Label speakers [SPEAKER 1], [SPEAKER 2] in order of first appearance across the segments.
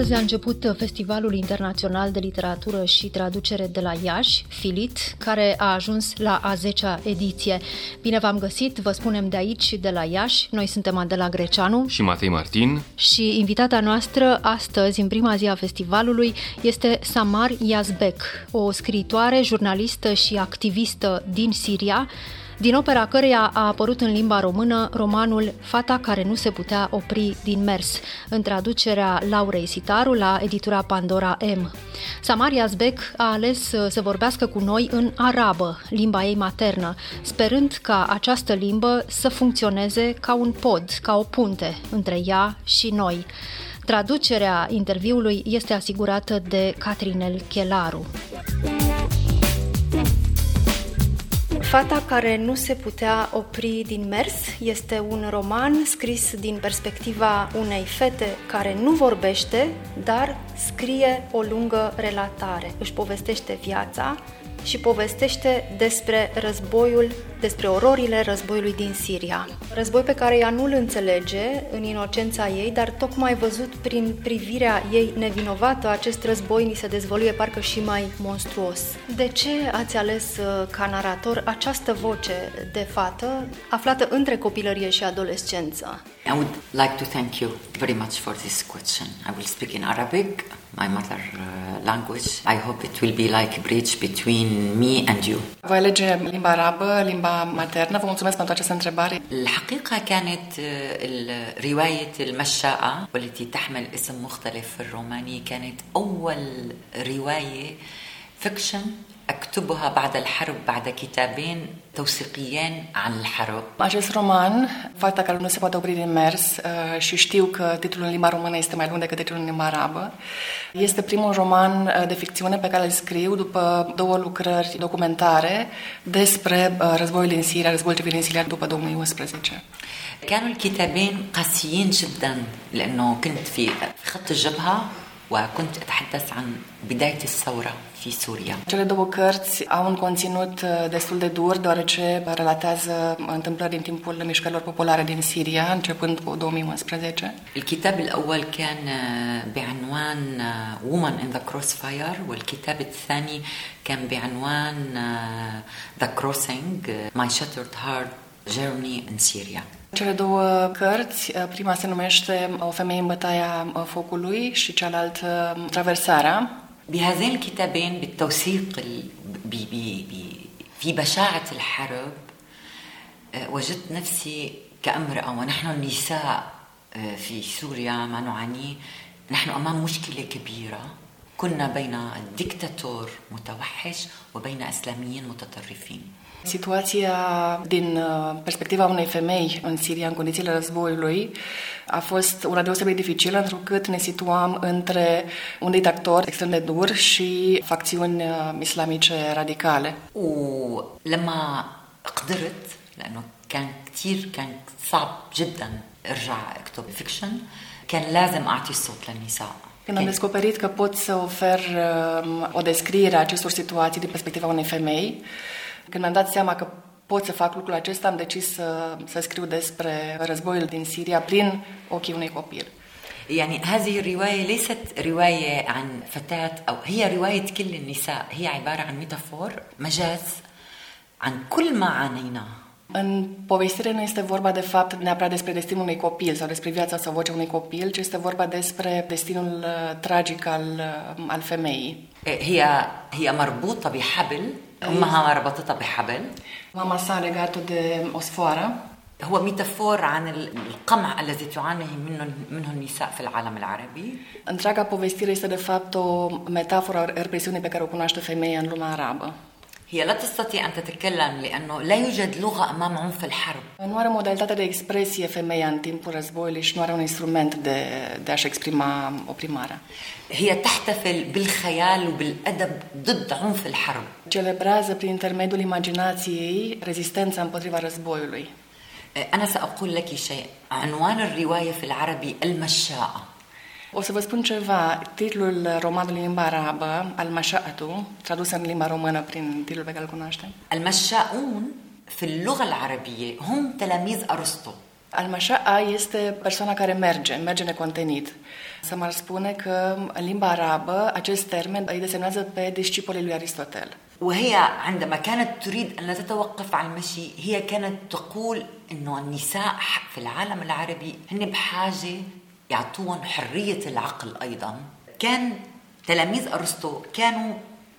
[SPEAKER 1] Astăzi a început Festivalul Internațional de Literatură și Traducere de la Iași, Filit, care a ajuns la a 10-a ediție. Bine v-am găsit, vă spunem de aici, de la Iași. Noi suntem Adela Greceanu
[SPEAKER 2] și Matei Martin.
[SPEAKER 1] Și invitata noastră astăzi, în prima zi a festivalului, este Samar Yazbek, o scriitoare, jurnalistă și activistă din Siria, din opera căreia a apărut în limba română romanul Fata care nu se putea opri din mers, în traducerea Laurei Sitaru la editura Pandora M. Samaria Zbec a ales uh, să vorbească cu noi în arabă, limba ei maternă, sperând ca această limbă să funcționeze ca un pod, ca o punte între ea și noi. Traducerea interviului este asigurată de Catrinel Chelaru. Fata care nu se putea opri din mers este un roman scris din perspectiva unei fete care nu vorbește, dar scrie o lungă relatare. Își povestește viața și povestește despre războiul, despre ororile războiului din Siria. Război pe care ea nu-l înțelege în inocența ei, dar tocmai văzut prin privirea ei nevinovată, acest război ni se dezvăluie parcă și mai monstruos. De ce ați ales uh, ca narator această voce de fată aflată între copilărie și adolescență?
[SPEAKER 3] I would like to thank you very much for this question. I will speak in Arabic. My mother uh, language. I hope it will be like a bridge between me and you.
[SPEAKER 4] Voi alege limba arabă, limba maternă. Vă mulțumesc pentru această întrebare.
[SPEAKER 3] الحقيقة كانت رواية المشاءة والتي تحمل اسم مختلف في الروماني كانت أول رواية فيكشن أكتبها بعد الحرب بعد كتابين توثيقيين عن الحرب
[SPEAKER 4] Acest roman, Fata care nu se poate opri din mers, uh, și știu că titlul în limba română este mai lung decât titlul în limba arabă, este primul roman uh, de ficțiune pe care îl scriu după două lucrări documentare despre uh, războiul din Siria, războiul civil din Siria după 2011.
[SPEAKER 3] كانوا الكتابين قاسيين جدا لأنه كنت في خط الجبهه وكنت اتحدث عن بدايه الثوره في سوريا.
[SPEAKER 4] Cele două cărți au un conținut uh, destul de dur, deoarece relatează întâmplări din timpul mișcărilor populare din Siria, începând cu 2011.
[SPEAKER 3] الكتاب الأول كان بعنوان Woman in the Crossfire والكتاب الثاني كان بعنوان The Crossing My Shattered Heart Journey in Syria.
[SPEAKER 4] Cele două cărți, uh, prima se numește O femeie în bătaia focului și cealaltă Traversarea.
[SPEAKER 3] بهذين الكتابين بالتوثيق في بشاعة الحرب وجدت نفسي كامرأة ونحن النساء في سوريا ما نعانيه نحن أمام مشكلة كبيرة كنا بين ديكتاتور متوحش وبين اسلاميين متطرفين
[SPEAKER 4] Situația din perspectiva unei femei în Siria, în condițiile războiului, a fost una deosebit dificilă, întrucât ne situam între un dictator extrem de dur și facțiuni islamice radicale.
[SPEAKER 3] ولما قدرت لأنه كان كثير كان صعب جدا ارجع اكتب فيكشن كان لازم اعطي الصوت للنساء
[SPEAKER 4] Când am descoperit că pot să ofer o descriere a acestor situații din perspectiva unei femei, când mi-am dat seama că pot să fac lucrul acesta, am decis să, să scriu despre războiul din Siria prin ochii unui copil.
[SPEAKER 3] يعني هذه الرواية ليست رواية عن فتاة أو هي رواية كل النساء هي عبارة عن ميتافور مجاز عن كل ما عانيناه
[SPEAKER 4] În povestire nu este vorba de fapt neapărat despre destinul unui copil sau despre viața sau vocea unui copil, ci este vorba despre destinul tragic al, al femeii.
[SPEAKER 3] هي هي مربوطة بحبل أمها ربطتها بحبل
[SPEAKER 4] Mama sa a legat-o de o sfoară.
[SPEAKER 3] هو ميتافور عن القمع الذي تعاني منه منه النساء في العالم العربي.
[SPEAKER 4] Întreaga povestire este de fapt o metaforă a represiunii pe care o cunoaște femeia în lumea arabă.
[SPEAKER 3] هي لا تستطيع أن تتكلم لأنه لا يوجد لغة أمام عنف الحرب.
[SPEAKER 4] Nu are modalitate de expresie femeia în timpul războiului și nu are un instrument de, de a-și exprima oprimarea.
[SPEAKER 3] هي تحتفل بالخيال وبالأدب ضد عنف الحرب.
[SPEAKER 4] Celebrează prin intermediul imaginației rezistența împotriva războiului.
[SPEAKER 3] أنا سأقول لك شيء عنوان الرواية في العربي المشاءة
[SPEAKER 4] O să vă spun ceva. Titlul romanului în limba arabă, Al-Masha'atu, tradus în limba română prin titlul pe care îl cunoaștem.
[SPEAKER 3] المشاؤون في اللغة العربية هم تلاميذ أرسطو
[SPEAKER 4] Al-Masha'a este persoana care merge, merge necontenit. Să mă spune că în limba arabă acest termen îi desemnează pe discipolii lui Aristotel.
[SPEAKER 3] وهي عندما كانت تريد أن لا تتوقف عن المشي هي كانت تقول أنه النساء في العالم العربي هن بحاجة يعطوهم حرية العقل أيضا. كان تلاميذ أرسطو كانوا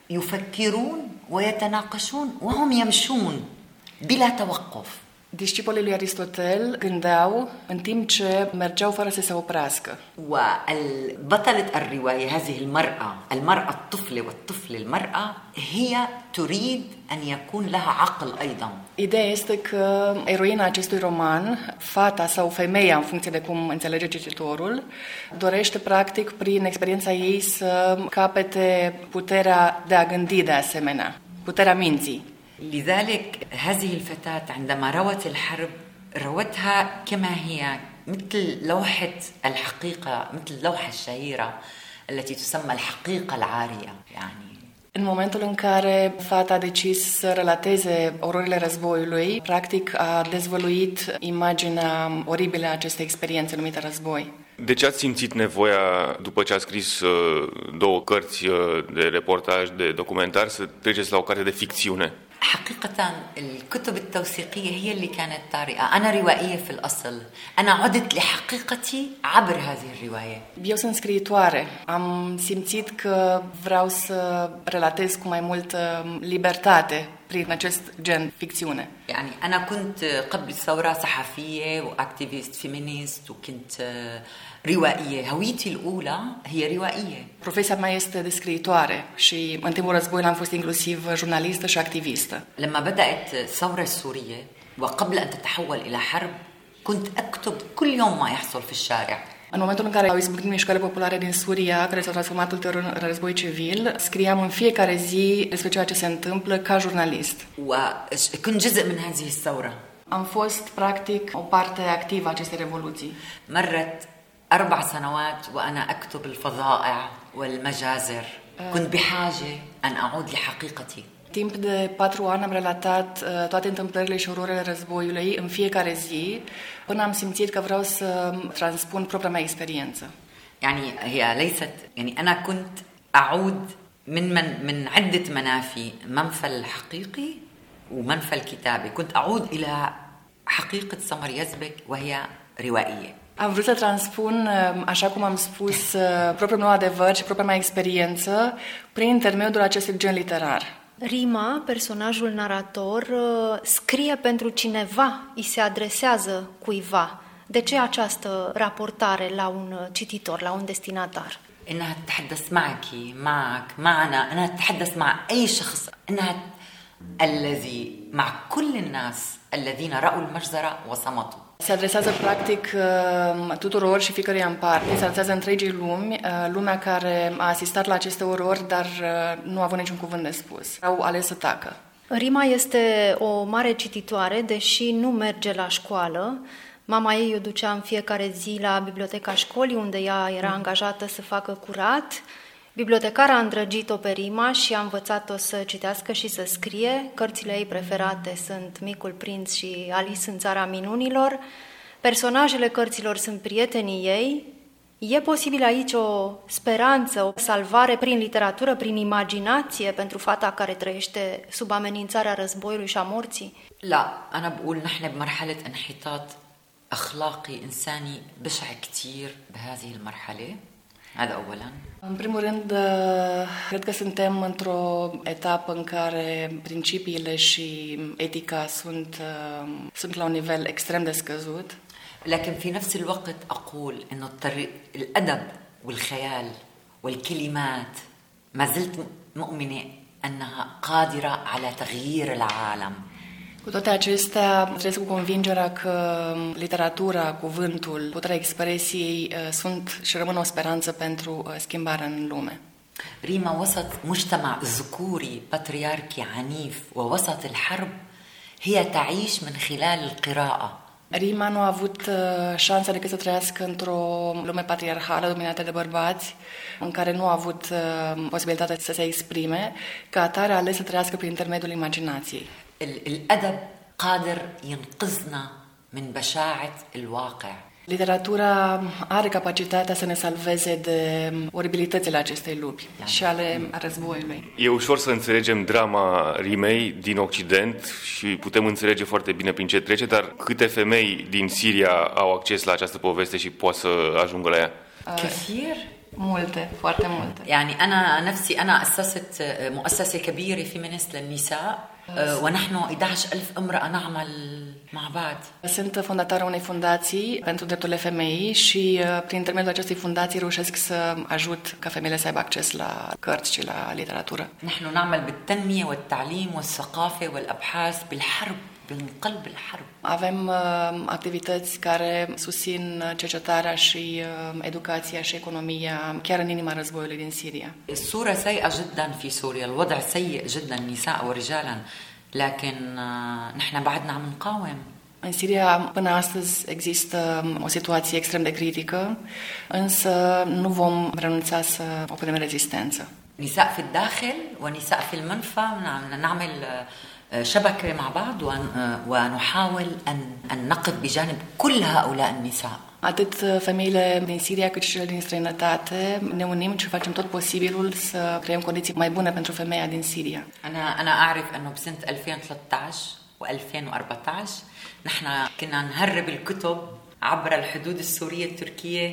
[SPEAKER 3] يفكرون ويتناقشون وهم يمشون بلا توقف.
[SPEAKER 4] Discipolii lui Aristotel gândeau în timp ce mergeau fără să se oprească.
[SPEAKER 3] وبطلة الرواية هذه المرأة المرأة الطفلة والطفل المرأة هي تريد أن يكون لها عقل أيضا
[SPEAKER 4] Ideea este că eroina acestui roman, fata sau femeia, în funcție de cum înțelege cititorul, dorește practic prin experiența ei să capete puterea de a gândi de asemenea, puterea minții.
[SPEAKER 3] لذلك هذه الفتاة عندما روت الحرب روتها كما هي مثل لوحة الحقيقة مثل اللوحة الشهيرة التي تسمى الحقيقة العارية يعني
[SPEAKER 4] În momentul în care fata a decis să relateze ororile războiului, practic a dezvăluit imaginea oribilă a acestei experiențe numită război.
[SPEAKER 2] De ce ați simțit nevoia, după ce ați scris uh, două cărți uh, de reportaj, de documentar, să treceți la o carte de ficțiune?
[SPEAKER 3] حقيقة الكتب التوثيقية هي اللي كانت طارئة أنا روائية في الأصل أنا عدت لحقيقتي عبر هذه الرواية
[SPEAKER 4] Eu sunt scriitoare. Am simțit că vreau să relatez cu mai multă libertate prin acest gen ficțiune.
[SPEAKER 3] يعني أنا كنت قبل الثورة صحفية وأكتيفيست فيمينيست وكنت روائية هويتي الأولى هي روائية
[SPEAKER 4] Profesia mea este de scriitoare și în timpul războiului am fost inclusiv jurnalistă și activistă.
[SPEAKER 3] لما بدأت الثورة السورية وقبل أن تتحول إلى حرب كنت أكتب كل يوم ما يحصل في الشارع
[SPEAKER 4] În momentul în care au izbucnit mișcările populare din Suria, care s-au transformat ulterior în război civil, scriam în fiecare zi despre ceea ce se întâmplă ca jurnalist.
[SPEAKER 3] وكنت جزء من هذه الثورة
[SPEAKER 4] Am fost, practic, o parte activă a acestei revoluții.
[SPEAKER 3] مرت أربع سنوات وأنا أكتب الفظائع والمجازر. كنت بحاجة أن أعود لحقيقتي.
[SPEAKER 4] Timp de patru ani am relatat uh, toate întâmplările și ororile războiului în fiecare zi, până am simțit că vreau să transpun propria mea experiență.
[SPEAKER 3] يعني هي ليست يعني أنا كنت أعود من من من عدة منافي منفى الحقيقي ومنفى الكتابة كنت أعود إلى حقيقة سمر يزبك وهي روائية.
[SPEAKER 4] Am vrut să transpun, uh, așa cum am spus, uh, propriul meu adevăr și propria mea experiență prin intermediul acestui gen literar.
[SPEAKER 1] Rima, personajul narator, uh, scrie pentru cineva, îi se adresează cuiva. De ce această raportare la un uh, cititor, la un destinatar?
[SPEAKER 3] إنها تتحدث معك معك معنا إنها تتحدث مع أي شخص إنها الذي مع كل الناس الذين رأوا المجزرة وصمتوا
[SPEAKER 4] se adresează practic uh, tuturor și fiecăruia în parte, se adresează întregii lumi, uh, lumea care a asistat la aceste orori, dar uh, nu a avut niciun cuvânt de spus. Au ales să tacă.
[SPEAKER 1] Rima este o mare cititoare, deși nu merge la școală. Mama ei o ducea în fiecare zi la biblioteca școlii, unde ea era angajată să facă curat. Bibliotecara a îndrăgit-o pe Rima și a învățat-o să citească și să scrie. Cărțile ei preferate sunt Micul Prinț și Alice în Țara Minunilor. Personajele cărților sunt prietenii ei. E posibil aici o speranță, o salvare prin literatură, prin imaginație pentru fata care trăiește sub amenințarea războiului și a morții?
[SPEAKER 3] لا أنا بقول نحن بمرحلة انحطاط أخلاقي إنساني بشع كتير بهذه المرحلة هذا أولا
[SPEAKER 4] În primul rând, uh, cred că suntem într-o etapă în care principiile și etica sunt, uh, sunt la un nivel extrem de scăzut.
[SPEAKER 3] لكن في نفس الوقت أقول أنه الطريق الأدب والخيال والكلمات ما زلت مؤمنة أنها قادرة على تغيير العالم
[SPEAKER 4] Cu toate acestea, trăiesc cu convingerea că literatura, cuvântul, puterea expresiei uh, sunt și rămân o speranță pentru uh, schimbarea în lume.
[SPEAKER 3] ريما وسط مجتمع ذكوري بطريركي عنيف ووسط الحرب هي تعيش من خلال القراءة
[SPEAKER 4] Rima nu a avut uh, șansa decât să trăiască într-o lume patriarhală dominată de bărbați, în care nu a avut uh, posibilitatea să se exprime, ca atare a ales să trăiască prin intermediul imaginației.
[SPEAKER 3] ال- الأدب قادر ينقذنا من بشاعة الواقع
[SPEAKER 4] Literatura are capacitatea să ne salveze de oribilitățile acestei lumi și ale războiului.
[SPEAKER 2] E ușor să înțelegem drama rimei din Occident și putem înțelege foarte bine prin ce trece, dar câte femei din Siria au acces la această poveste și pot să ajungă la ea?
[SPEAKER 3] كثير
[SPEAKER 4] Multe, foarte multe.
[SPEAKER 3] يعني أنا نفسي أنا أسست مؤسسة كبيرة فيمينست للنساء ونحن 11000 امرأة نعمل مع بعض
[SPEAKER 4] Sunt fondatorul unei fundații pentru drepturile femeii și uh, prin intermediul acestei fundații reușesc să ajut ca femeile să aibă acces la cărți și la literatură.
[SPEAKER 3] نحن نعمل بالتنمية والتعليم والثقافة والأبحاث بالحرب من قلب الحرب
[SPEAKER 4] Avem uh, activități care susțin cercetarea și uh, educația și economia chiar în inima războiului din Siria.
[SPEAKER 3] الصورة سيئة جدا في سوريا الوضع سيء جدا نساء ورجالا لكن آه، نحن بعدنا عم نقاوم
[SPEAKER 4] În Siria până astăzi există o situație extrem de critică, însă nu vom renunța să opunem rezistență.
[SPEAKER 3] نساء في الداخل ونساء في المنفى نعم- نعمل شبكة مع بعض ون- ونحاول أن نقف بجانب كل هؤلاء النساء
[SPEAKER 4] Atât femeile din Siria cât și cele din străinătate ne unim și facem tot posibilul să creăm condiții mai bune pentru femeia din Siria.
[SPEAKER 3] أنا أنا أعرف أنه بسنة 2013 و2014 نحن كنا نهرب الكتب عبر الحدود السورية التركية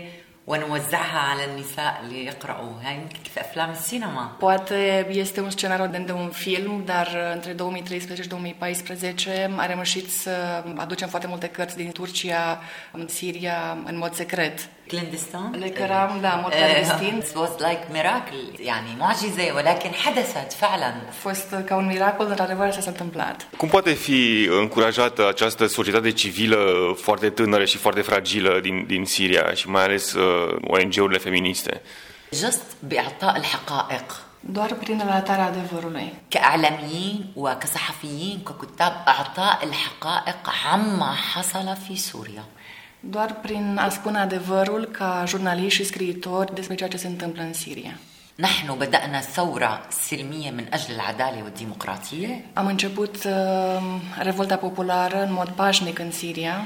[SPEAKER 3] ونوزعها على النساء ليقرأوا هاي يمكن كيف أفلام السينما
[SPEAKER 4] Poate este un scenariu de, de un film, dar între 2013 și 2014 a reușit să aducem foarte multe cărți din Turcia în Siria în mod secret.
[SPEAKER 3] كليندستان
[SPEAKER 4] Le căram, da, în mod
[SPEAKER 3] Eh,
[SPEAKER 4] clandestin.
[SPEAKER 3] It was like miracle يعني معجزة ولكن حدثت فعلا
[SPEAKER 4] A fost ca un miracol, dar într-adevăr s-a întâmplat.
[SPEAKER 2] Cum poate fi încurajată această societate civilă foarte tânără și foarte fragilă din, din Siria și mai ales uh, ONG-urile feministe?
[SPEAKER 3] just بإعطاء الحقائق
[SPEAKER 4] Doar prin relatarea adevărului.
[SPEAKER 3] كإعلاميين وكصحفيين ككتاب إعطاء الحقائق عما حصل في سوريا
[SPEAKER 4] Doar prin a spune adevărul ca jurnaliști și scriitori despre ceea ce se întâmplă în Siria.
[SPEAKER 3] نحن بدأنا ثورة سلمية من أجل العدالة والديمقراطية
[SPEAKER 4] Am început uh, revolta populară în mod pașnic în Siria.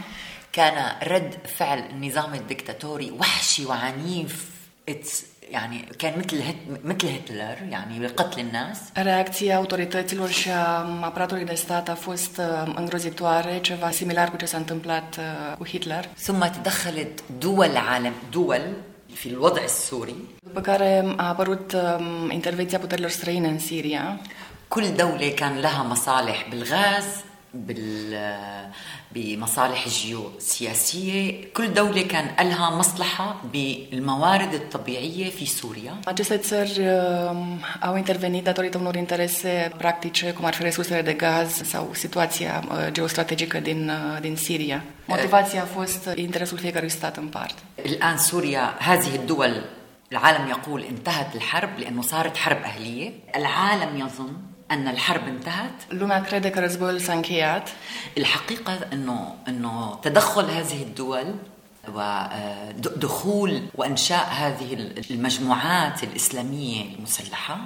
[SPEAKER 3] كان رد فعل النظام الدكتاتوري وحشي وعنيف It's يعني كان مثل هت... مثل هتلر يعني بقتل الناس
[SPEAKER 4] Reacția autorităților și a aparatului de stat a fost uh, îngrozitoare, ceva similar cu ce s-a întâmplat uh, cu Hitler.
[SPEAKER 3] ثم تدخلت دول عالم دول في الوضع السوري
[SPEAKER 4] După care a apărut um, intervenția puterilor străine în Siria.
[SPEAKER 3] كل دولة كان لها مصالح بالغاز بال بمصالح جيوسياسية كل دولة كان لها مصلحة بالموارد الطبيعية في سوريا
[SPEAKER 4] Aceste țări um, au intervenit datorită unor interese practice, cum ar fi resursele de gaz sau situația uh, geostrategică din, uh, din Siria. Motivația a fost interesul fiecărui stat în parte.
[SPEAKER 3] الآن سوريا هذه الدول العالم يقول انتهت الحرب لأنه صارت حرب أهلية العالم يظن أن الحرب انتهت
[SPEAKER 4] că războiul s-a încheiat.
[SPEAKER 3] الحقيقة أنه أنه تدخل هذه الدول ودخول وإنشاء هذه المجموعات الإسلامية المسلحة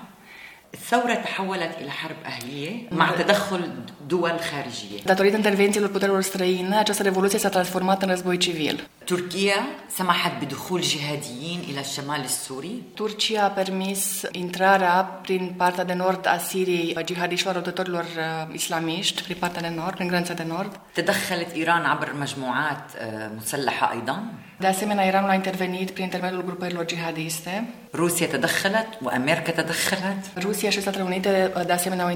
[SPEAKER 3] الثورة تحولت إلى حرب أهلية مع تدخل دول خارجية
[SPEAKER 4] Datorită intervențiilor puterilor străine, această revoluție s-a transformat în război civil.
[SPEAKER 3] تركيا سمحت بدخول جهاديين إلى الشمال السوري
[SPEAKER 4] تركيا برميس انترارا برين بارتا دي نورد اسيري جهادي شوارو دوتورلور اسلاميشت برين بارتا دي نورد برين دي نورد
[SPEAKER 3] تدخلت إيران عبر مجموعات uh, مسلحة أيضا
[SPEAKER 4] De asemenea, Iranul a intervenit prin intermediul grupărilor jihadiste.
[SPEAKER 3] Rusia te dăhălăt? O America te dăhălăt?
[SPEAKER 4] Rusia și Statele Unite uh, de asemenea au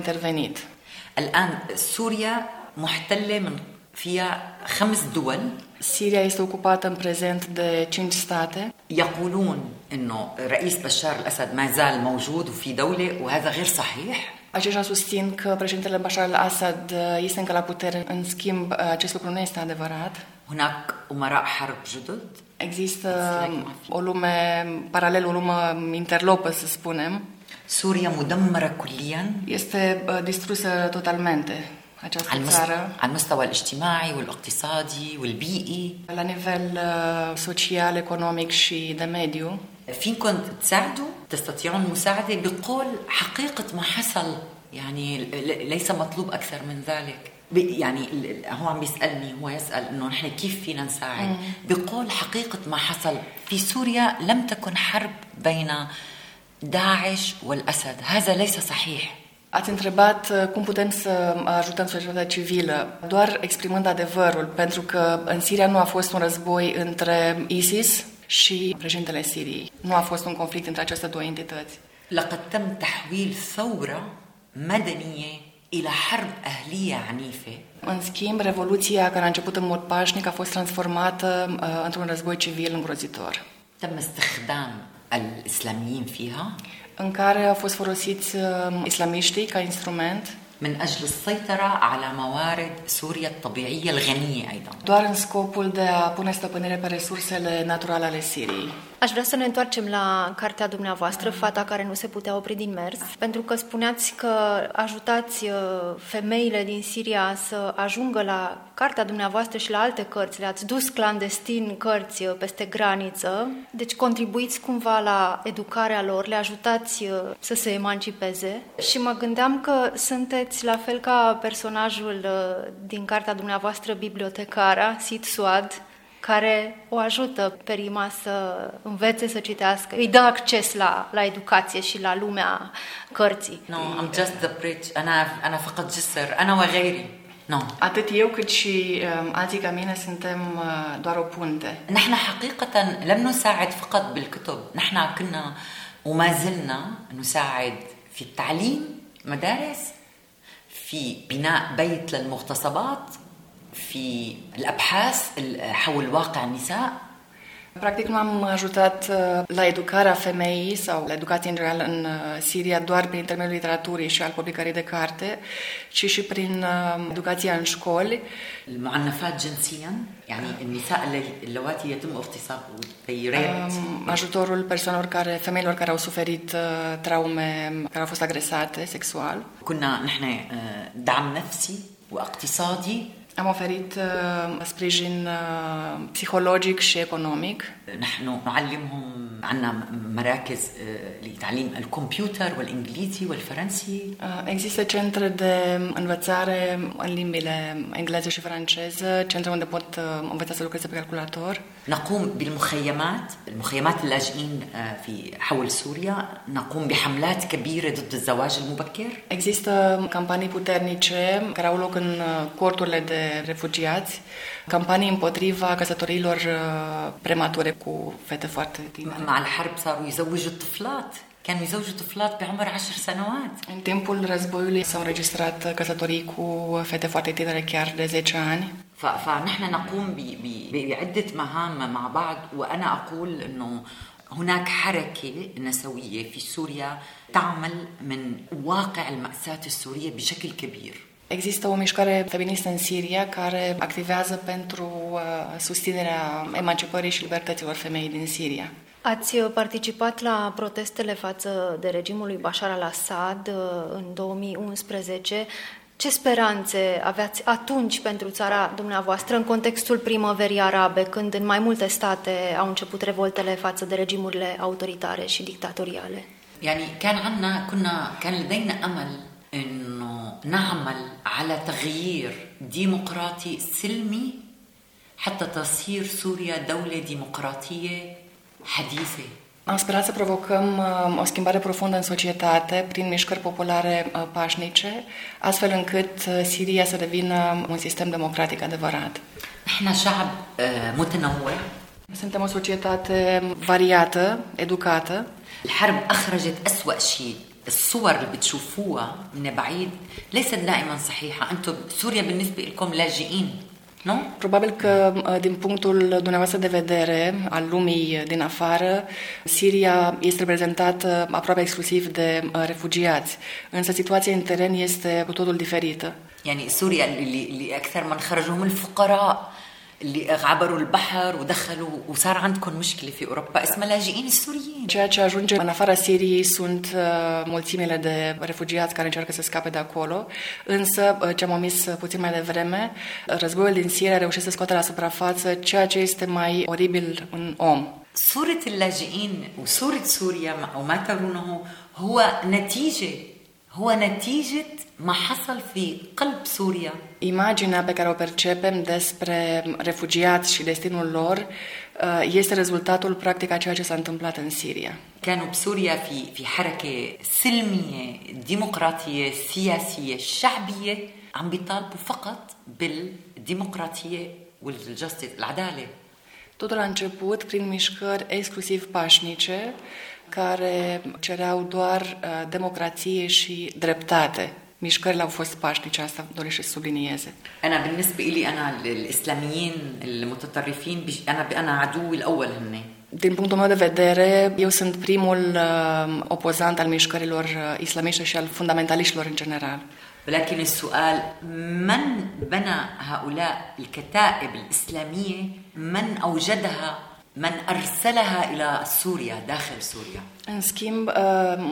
[SPEAKER 3] فيها خمس دول
[SPEAKER 4] Siria este ocupată în prezent de cinci state.
[SPEAKER 3] يقولون انه رئيس بشار الاسد ما زال موجود وفي دوله وهذا غير صحيح
[SPEAKER 4] Aceștia susțin că președintele Bashar al-Assad uh, este încă la putere. În schimb, uh, acest lucru nu este adevărat.
[SPEAKER 3] هناك امراء حرب جدد
[SPEAKER 4] Există o lume paralelă, o lume interlopă, să spunem.
[SPEAKER 3] سوريا مدمره كليا
[SPEAKER 4] Este uh, distrusă totalmente.
[SPEAKER 3] على المستوى, على المستوى الاجتماعي والاقتصادي والبيئي
[SPEAKER 4] nivel uh, social, economic și de mediu.
[SPEAKER 3] فينكم تساعدوا تستطيعون المساعدة بقول حقيقة ما حصل يعني ليس مطلوب أكثر من ذلك يعني هو عم بيسألني هو يسأل إنه نحن كيف فينا نساعد بقول حقيقة ما حصل في سوريا لم تكن حرب بين داعش والأسد هذا ليس صحيح
[SPEAKER 4] Ați întrebat uh, cum putem să ajutăm societatea civilă, doar exprimând adevărul, pentru că în Siria nu a fost un război între ISIS și președintele Siriei. Nu a fost un conflict între aceste două entități.
[SPEAKER 3] لقد تم تحويل ثورة مدنية إلى حرب أهلية عنيفة
[SPEAKER 4] În schimb, revoluția care a început în mod pașnic a fost transformată uh, într-un război civil îngrozitor,
[SPEAKER 3] تم استخدام الإسلاميين فيها
[SPEAKER 4] în care au fost folosiți uh, islamiștii ca instrument
[SPEAKER 3] من أجل السيطرة على موارد سوريا الطبيعية الغنية أيضا
[SPEAKER 4] doar în scopul de a pune stăpânire pe resursele naturale ale Siriei.
[SPEAKER 1] Aș vrea să ne întoarcem la cartea dumneavoastră, Fata care nu se putea opri din mers, pentru că spuneați că ajutați uh, femeile din Siria să ajungă la cartea dumneavoastră și la alte cărți. Le-ați dus clandestin cărți uh, peste graniță, deci contribuiți cumva la educarea lor, le ajutați uh, să se emancipeze. Și mă gândeam că sunteți la fel ca personajul uh, din cartea dumneavoastră, bibliotecara, Sid Suad, care o ajută pe Rima să învețe să citească, îi dă acces la, la educație și la lumea cărții.
[SPEAKER 3] No I'm just the bridge أنا أنا فقط جسر أنا وغيري No
[SPEAKER 4] Atât eu cât și um, alții ca mine suntem uh, doar o punte.
[SPEAKER 3] نحن حقيقة لم نساعد فقط بالكتب نحن كنا وما زلنا نساعد في التعليم مدارس في بناء بيت للمغتصبات في الأبحاث ال- حول واقع النساء
[SPEAKER 4] Practic nu am ajutat uh, la educarea femeii sau la educație în general în uh, Siria doar prin intermediul literaturii și al publicării de carte, ci și prin uh, educația în școli,
[SPEAKER 3] المعنفات جنسيا يعني النساء اللي- اللواتي يتم اغتصاب they raped
[SPEAKER 4] um, ajutorul persoanelor care, femeilor care au suferit uh, traume, care au fost agresate sexual.
[SPEAKER 3] كنا نحن آه، دعم نفسي واقتصادي
[SPEAKER 4] Am oferit uh, sprijin uh, psihologic și economic.
[SPEAKER 3] نحن نعلمهم عندنا مراكز آه، لتعليم الكمبيوتر والانجليزي والفرنسي
[SPEAKER 4] Uh, Există centre de învățare în limbile engleză și franceză, centre unde pot uh, învăța să lucreze pe calculator.
[SPEAKER 3] نقوم بالمخيمات المخيمات اللاجئين آه، في حول سوريا نقوم بحملات كبيرة ضد الزواج المبكر
[SPEAKER 4] Există campanii puternice care au loc în uh, corturile de refugiați, campanii împotriva căsătoriilor uh, premature cu fete foarte tinere.
[SPEAKER 3] مع الحرب صاروا يزوجوا الطفلات كانوا يزوجوا طفلات بعمر عشر سنوات
[SPEAKER 4] În timpul războiului s-au înregistrat căsătorii cu fete foarte tinere, chiar de 10 ani.
[SPEAKER 3] فنحن نقوم بعدة مهام مع بعض وأنا أقول أنه هناك حركة نسوية في سوريا تعمل من واقع المأساة السورية بشكل كبير
[SPEAKER 4] Există o mișcare feministă în Siria care activează pentru uh, susținerea emancipării și libertăților femeii din Siria.
[SPEAKER 1] Ați uh, participat la protestele față de regimul lui Bashar al-Assad uh, în 2011. Ce speranțe aveați atunci pentru țara dumneavoastră în contextul primăverii arabe, când în mai multe state au început revoltele față de regimurile autoritare și dictatoriale?
[SPEAKER 3] يعني كان عنا كنا كان لدينا أمل أنه نعمل على تغيير ديمقراطي سلمي حتى تصير سوريا دولة ديمقراطية حديثة
[SPEAKER 4] Am sperat să provocăm uh, o schimbare profundă în societate prin mișcări populare uh, pașnice, astfel încât uh, Siria să devină un sistem democratic adevărat.
[SPEAKER 3] نحن شعب آه، متنوع
[SPEAKER 4] Suntem o societate variată, educată.
[SPEAKER 3] الحرب أخرجت أسوأ شيء الصور اللي بتشوفوها من بعيد ليست دائما صحيحة أنتم سوريا بالنسبة لكم لاجئين نو
[SPEAKER 4] Probabil că, uh, din punctul dumneavoastră de vedere al lumii din afară, Siria este reprezentată aproape exclusiv de uh, refugiați, însă situația în teren este cu totul diferită.
[SPEAKER 3] يعني سوريا اللي, اللي أكثر من خرجوا هم الفقراء اللي عبروا البحر ودخلوا وصار عندكم مشكلة في أوروبا. اسمها لاجئين السوريين.
[SPEAKER 4] جا جا جونجي أنا فارا سيري سنت ملتيميلة دي رفوجيات كان جارك سسكابي داكولو انسا جا موميس بوتين مالي فرمة رزبوه دين سيريا روشي سسكوتا لأسبرا فاتسة جا جي استماي أوريبل من أوم
[SPEAKER 3] صورة اللاجئين وصورة سوريا وما ترونه هو نتيجة هو نتيجة ما حصل في قلب سوريا
[SPEAKER 4] Imaginea pe care o percepem despre refugiați și destinul lor uh, este rezultatul practic a ceea ce s-a întâmplat în Siria.
[SPEAKER 3] كانوا بسوريا في في حركة سلمية ديمقراطية سياسية شعبية عم بيطالبوا فقط بالديمقراطية والجستس العدالة
[SPEAKER 4] Totul a început prin mișcări exclusiv pașnice care cereau doar uh, democrație și dreptate. Au fost pașnice, asta dorește să sublinieze.
[SPEAKER 3] أنا بالنسبة إلي أنا الإسلاميين المتطرفين بيج- أنا أنا عدوي الأول هن
[SPEAKER 4] Din punctul meu de vedere, eu sunt primul uh, opozant al mișcărilor uh, islamiste și al fundamentaliștilor în general.
[SPEAKER 3] ولكن السؤال من بنى هؤلاء الكتائب الإسلامية من أوجدها من أرسلها إلى سوريا داخل سوريا
[SPEAKER 4] În schimb, uh,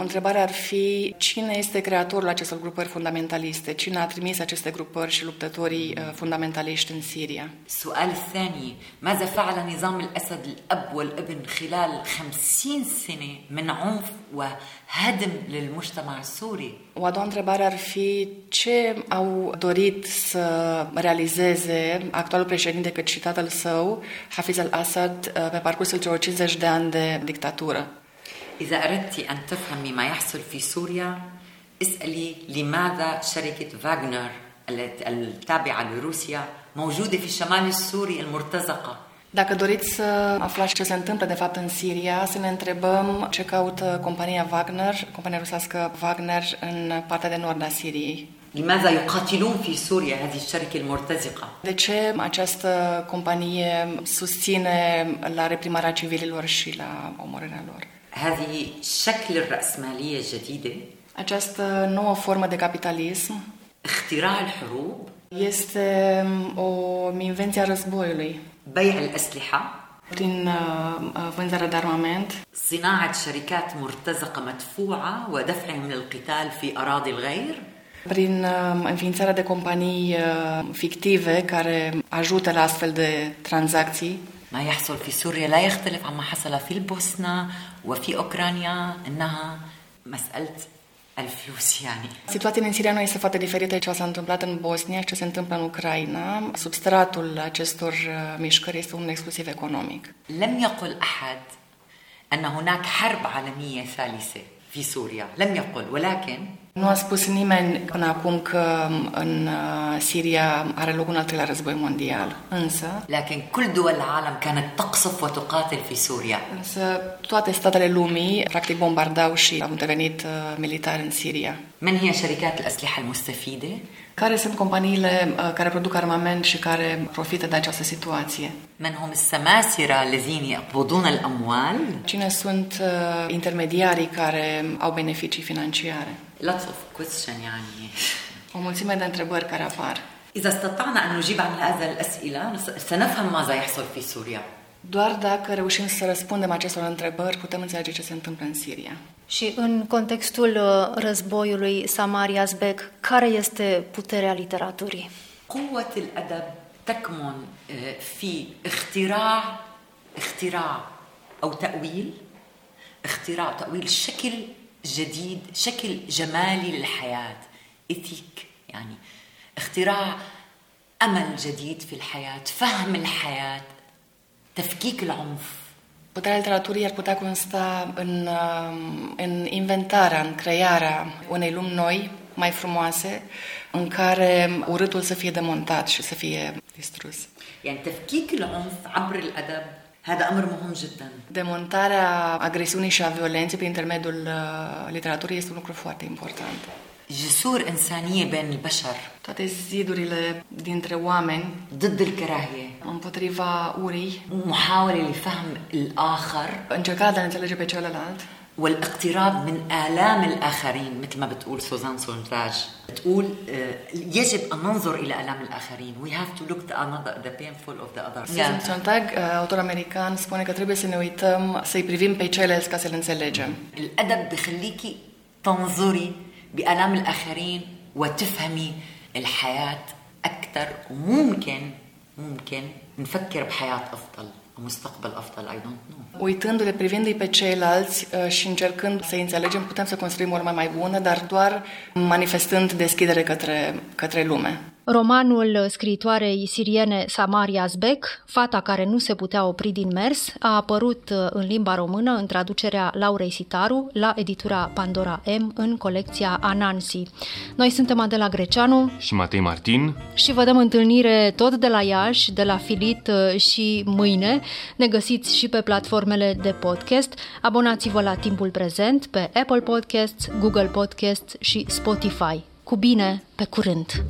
[SPEAKER 4] întrebarea ar fi cine este creatorul acestor grupări fundamentaliste? Cine a trimis aceste grupări și luptătorii uh, fundamentaliști în Siria?
[SPEAKER 3] السؤال الثاني ماذا فعل نظام الأسد الأب والابن خلال خمسين سنة من عنف وهدم للمجتمع السوري
[SPEAKER 4] O a doua întrebare ar fi ce au dorit să realizeze actualul președinte cât și tatăl său, Hafiz al-Assad, uh, pe parcursul celor 50 de ani de dictatură.
[SPEAKER 3] إذا أردت أن تفهمي ما يحصل في سوريا اسألي لماذا شركة فاغنر التي- التابعة لروسيا موجودة في الشمال السوري المرتزقة
[SPEAKER 4] Dacă doriți să aflați ce se întâmplă de fapt în Siria, să ne întrebăm ce caută compania Wagner, compania rusească Wagner, în partea de nord a Siriei.
[SPEAKER 3] لماذا يقاتلون في سوريا هذه الشركة المرتزقة
[SPEAKER 4] De ce această companie susține la reprimarea civililor și la omorârea lor?
[SPEAKER 3] هذه شكل الرأسمالية الجديدة
[SPEAKER 4] Această nouă formă de capitalism
[SPEAKER 3] اختراع الحروب
[SPEAKER 4] este o invenție a războiului.
[SPEAKER 3] بيع الأسلحة
[SPEAKER 4] Prin uh, vânzarea de armament,
[SPEAKER 3] صناعة شركات مرتزقة مدفوعة ودفعهم للقتال في أراضي الغير
[SPEAKER 4] prin uh, înființarea de companii uh, fictive care ajută la astfel de tranzacții,
[SPEAKER 3] ما يحصل في سوريا لا يختلف عما حصل في البوسنة وفي أوكرانيا إنها مسألة الفلوس يعني
[SPEAKER 4] Situația din Siria nu este foarte diferită de ce s-a întâmplat în Bosnia și ce se întâmplă în Ucraina. Substratul acestor uh, mișcări este unul exclusiv economic.
[SPEAKER 3] لم يقل أحد أن هناك حرب عالمية ثالثة في سوريا لم يقل ولكن
[SPEAKER 4] Nu a spus nimeni până acum că în uh, Siria are loc un al treilea război mondial. Însă,
[SPEAKER 3] لكن كل دول العالم كانت تقصف وتقاتل في سوريا
[SPEAKER 4] însă toate statele lumii practic bombardau și au intervenit uh, militar în Siria.
[SPEAKER 3] من هي شركات الأسلحة المستفيدة؟
[SPEAKER 4] Care sunt companiile uh, care produc armament și care profită de această situație?
[SPEAKER 3] من هم السماسرة الذين يقبضون الأموال؟
[SPEAKER 4] Cine sunt uh, intermediarii care au beneficii financiare?
[SPEAKER 3] lots of question يعني
[SPEAKER 4] O mulțime de întrebări care apar.
[SPEAKER 3] إذا استطعنا أن نجيب عن هذه الأسئلة سنفهم ماذا يحصل في سوريا
[SPEAKER 4] Doar dacă reușim să răspundem acestor întrebări, putem înțelege ce se întâmplă în Siria.
[SPEAKER 1] Și în contextul uh, războiului Samari Azbek, care este puterea literaturii?
[SPEAKER 3] قوة الأدب تكمن آه، في اختراع اختراع أو تأويل اختراع تأويل شكل جديد شكل جمالي للحياة إثيك يعني اختراع أمل جديد في الحياة فهم الحياة تفكيك العنف
[SPEAKER 4] Puterea literaturii ar putea consta în, um, în inventarea, în crearea unei lumi noi, mai frumoase, în care urâtul să fie demontat și să fie distrus.
[SPEAKER 3] يعني تفكيك العنف عبر الأدب هذا أمر مهم جدا
[SPEAKER 4] Demontarea agresiunii și a violenței prin intermediul uh, literaturii este un lucru foarte important.
[SPEAKER 3] جسور إنسانية بين البشر
[SPEAKER 4] Toate zidurile dintre oameni
[SPEAKER 3] ضد الكراهية
[SPEAKER 4] împotriva urii,
[SPEAKER 3] محاولة لفهم الآخر
[SPEAKER 4] încercarea de a înțelege pe celălalt,
[SPEAKER 3] والاقتراب من آلام الآخرين مثل ما بتقول سوزان سونتاج بتقول يجب أن ننظر إلى آلام الآخرين. We have to look the, another, the painful of the other.
[SPEAKER 4] Susan Sontag, autor american, spune că trebuie să ne uităm, să-i privim pe ceilalți ca să-l înțelegem.
[SPEAKER 3] الأدب بخليكي تنظري بآلام الآخرين وتفهمي الحياة أكثر. وممكن ممكن نفكر بحياة أفضل.
[SPEAKER 4] Uitându-le, privindu-i pe ceilalți uh, și încercând să înțelegem, putem să construim o mai mai bună, dar doar manifestând deschidere către, către lume.
[SPEAKER 1] Romanul scriitoarei siriene Samaria Zbek, Fata care nu se putea opri din mers, a apărut uh, în limba română în traducerea Laurei Sitaru la editura Pandora M în colecția Anansi. Noi suntem Adela Greceanu
[SPEAKER 2] și Matei Martin
[SPEAKER 1] și vă dăm întâlnire tot de la Iași, de la Filit uh, și mâine. Ne găsiți și pe platformele de podcast. Abonați-vă la timpul prezent pe Apple Podcasts, Google Podcasts și Spotify. Cu bine, pe curând!